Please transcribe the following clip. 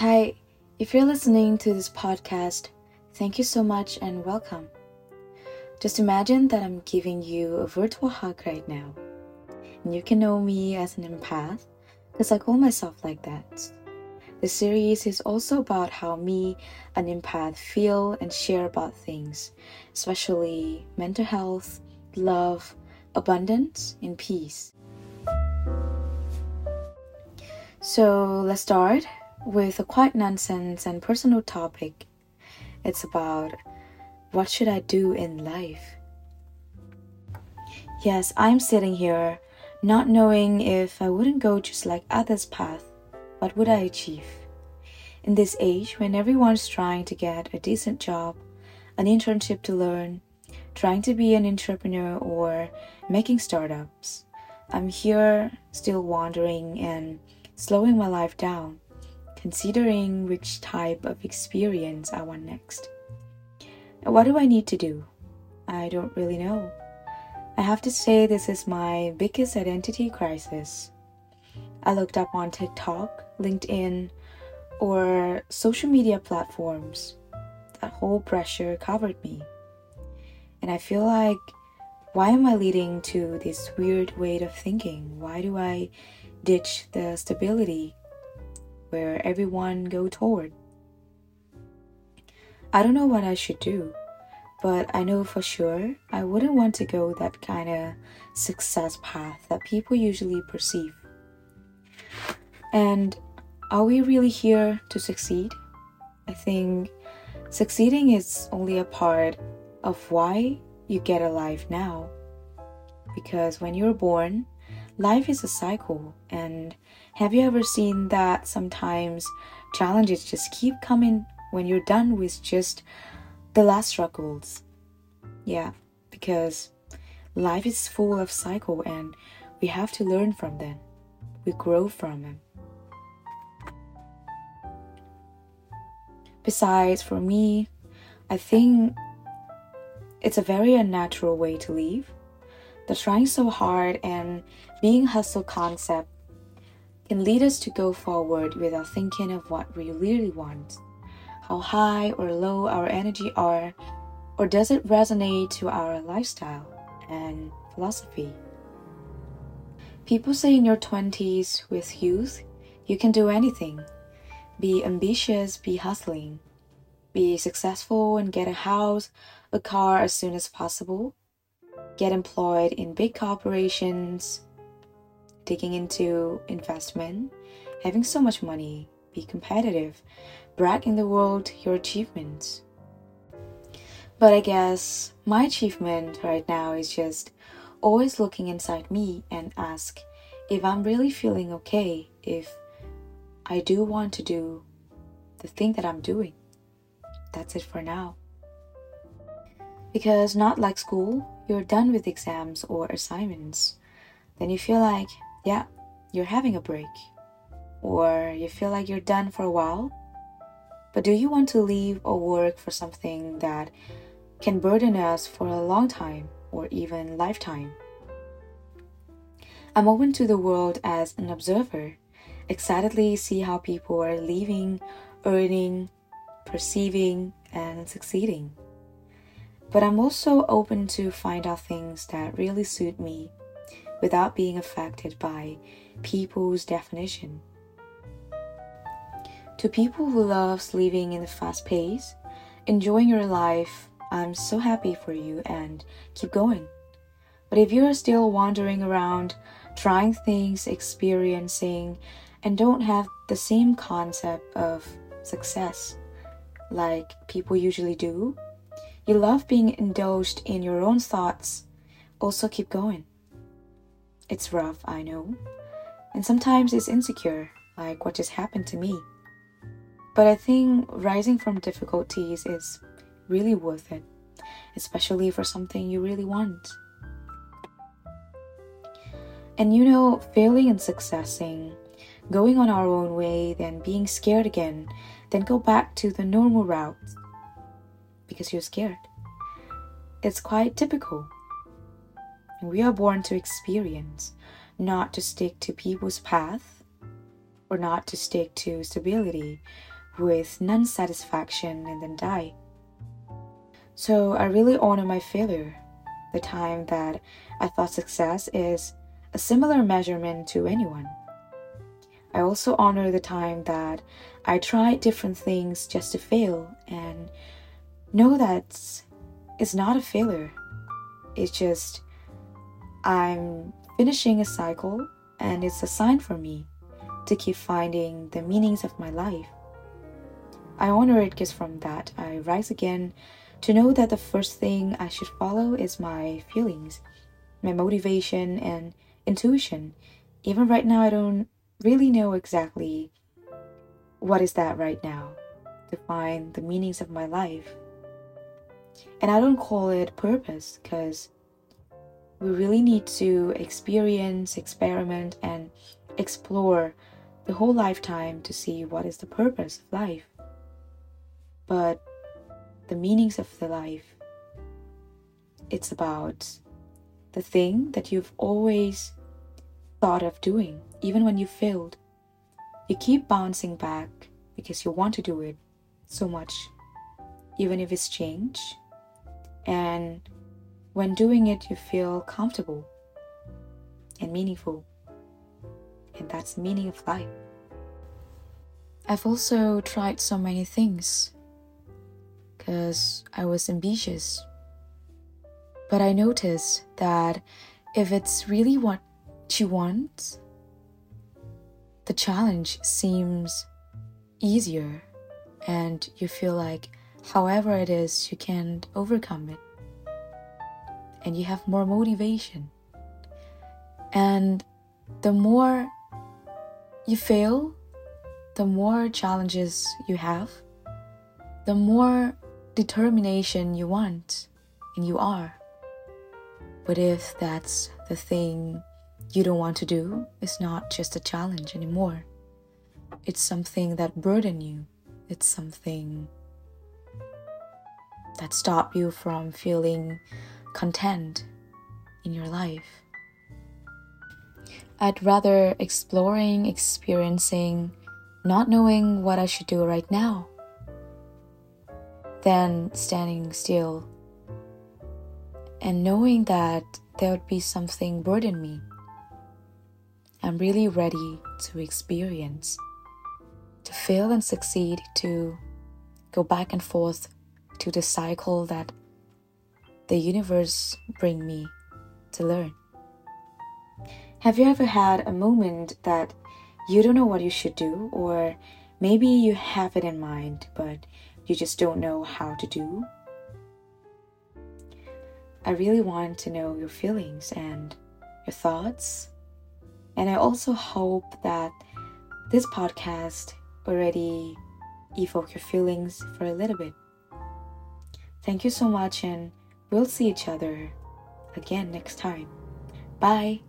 Hi, if you're listening to this podcast, thank you so much and welcome. Just imagine that I'm giving you a virtual hug right now. And you can know me as an empath because I call myself like that. The series is also about how me, an empath, feel and share about things, especially mental health, love, abundance, and peace. So let's start with a quite nonsense and personal topic. It's about what should I do in life? Yes, I'm sitting here not knowing if I wouldn't go just like others' path, what would I achieve? In this age when everyone's trying to get a decent job, an internship to learn, trying to be an entrepreneur or making startups, I'm here still wandering and slowing my life down, considering which type of experience I want next. What do I need to do? I don't really know. I have to say, this is my biggest identity crisis. I looked up on TikTok, LinkedIn, or social media platforms. That whole pressure covered me. And I feel like, why am I leading to this weird way of thinking? Why do I ditch the stability where everyone go toward. I don't know what I should do, but I know for sure I wouldn't want to go that kind of success path that people usually perceive. And are we really here to succeed? I think succeeding is only a part of why you get alive now. Because when you're born, life is a cycle and have you ever seen that sometimes challenges just keep coming when you're done with just the last struggles? Yeah because life is full of cycle and we have to learn from them. We grow from them. Besides for me i think it's a very unnatural way to live the trying so hard and being hustle concept can lead us to go forward without thinking of what we really want, how high or low our energy are, or does it resonate to our lifestyle and philosophy. People say in your 20s with youth, you can do anything. Be ambitious, be hustling, be successful and get a house, a car as soon as possible, get employed in big corporations, digging into investment, having so much money, be competitive, brag in the world your achievements. But I guess my achievement right now is just always looking inside me and ask if I'm really feeling okay, if I do want to do the thing that I'm doing. That's it for now. Because not like school, you're done with exams or assignments. Then you feel like, yeah, you're having a break. Or you feel like you're done for a while. But do you want to leave or work for something that can burden us for a long time or even lifetime? I'm open to the world as an observer, excitedly see how people are living, earning, perceiving, and succeeding. But I'm also open to find out things that really suit me without being affected by people's definition. To people who loves living in the fast pace, enjoying your life, I'm so happy for you and keep going. But if you're still wandering around, trying things, experiencing, and don't have the same concept of success like people usually do, you love being indulged in your own thoughts, also keep going. It's rough, I know. And sometimes it's insecure, like what just happened to me. But I think rising from difficulties is really worth it, especially for something you really want. And you know, failing and successing, going on our own way, then being scared again, then go back to the normal route because you're scared. It's quite typical. We are born to experience, not to stick to people's path. or not to stick to stability with non satisfaction and then die. So I really honor my failure, the time that I thought success is a similar measurement to anyone. I also honor the time that I tried different things just to fail and know that it's not a failure. It's just I'm finishing a cycle and it's a sign for me to keep finding the meanings of my life. I honor it because from that I rise again to know that the first thing I should follow is my feelings, my motivation, and intuition. Even right now, I don't really know exactly what is that right now to find the meanings of my life. And I don't call it purpose because we really need to experience, experiment, and explore the whole lifetime to see what is the purpose of life. But the meanings of the life, it's about the thing that you've always thought of doing, even when you failed. You keep bouncing back because you want to do it so much, even if it's change. And when doing it, you feel comfortable and meaningful. And that's meaning of life. I've also tried so many things because I was ambitious. But I noticed that if it's really what you want, the challenge seems easier and you feel like however it is you can overcome it and you have more motivation and the more you fail the more challenges you have the more determination you want and you are. But if that's the thing you don't want to do, it's not just a challenge anymore. It's something that burden you. It's something that stop you from feeling content in your life. I'd rather exploring, experiencing, not knowing what I should do right now than standing still and knowing that there would be something burden me. I'm really ready to experience, to fail and succeed, to go back and forth to the cycle that the universe bring me to learn. Have you ever had a moment that you don't know what you should do or maybe you have it in mind but you just don't know how to do. I really want to know your feelings and your thoughts. And I also hope that this podcast already evoke your feelings for a little bit. Thank you so much, and we'll see each other again next time. Bye.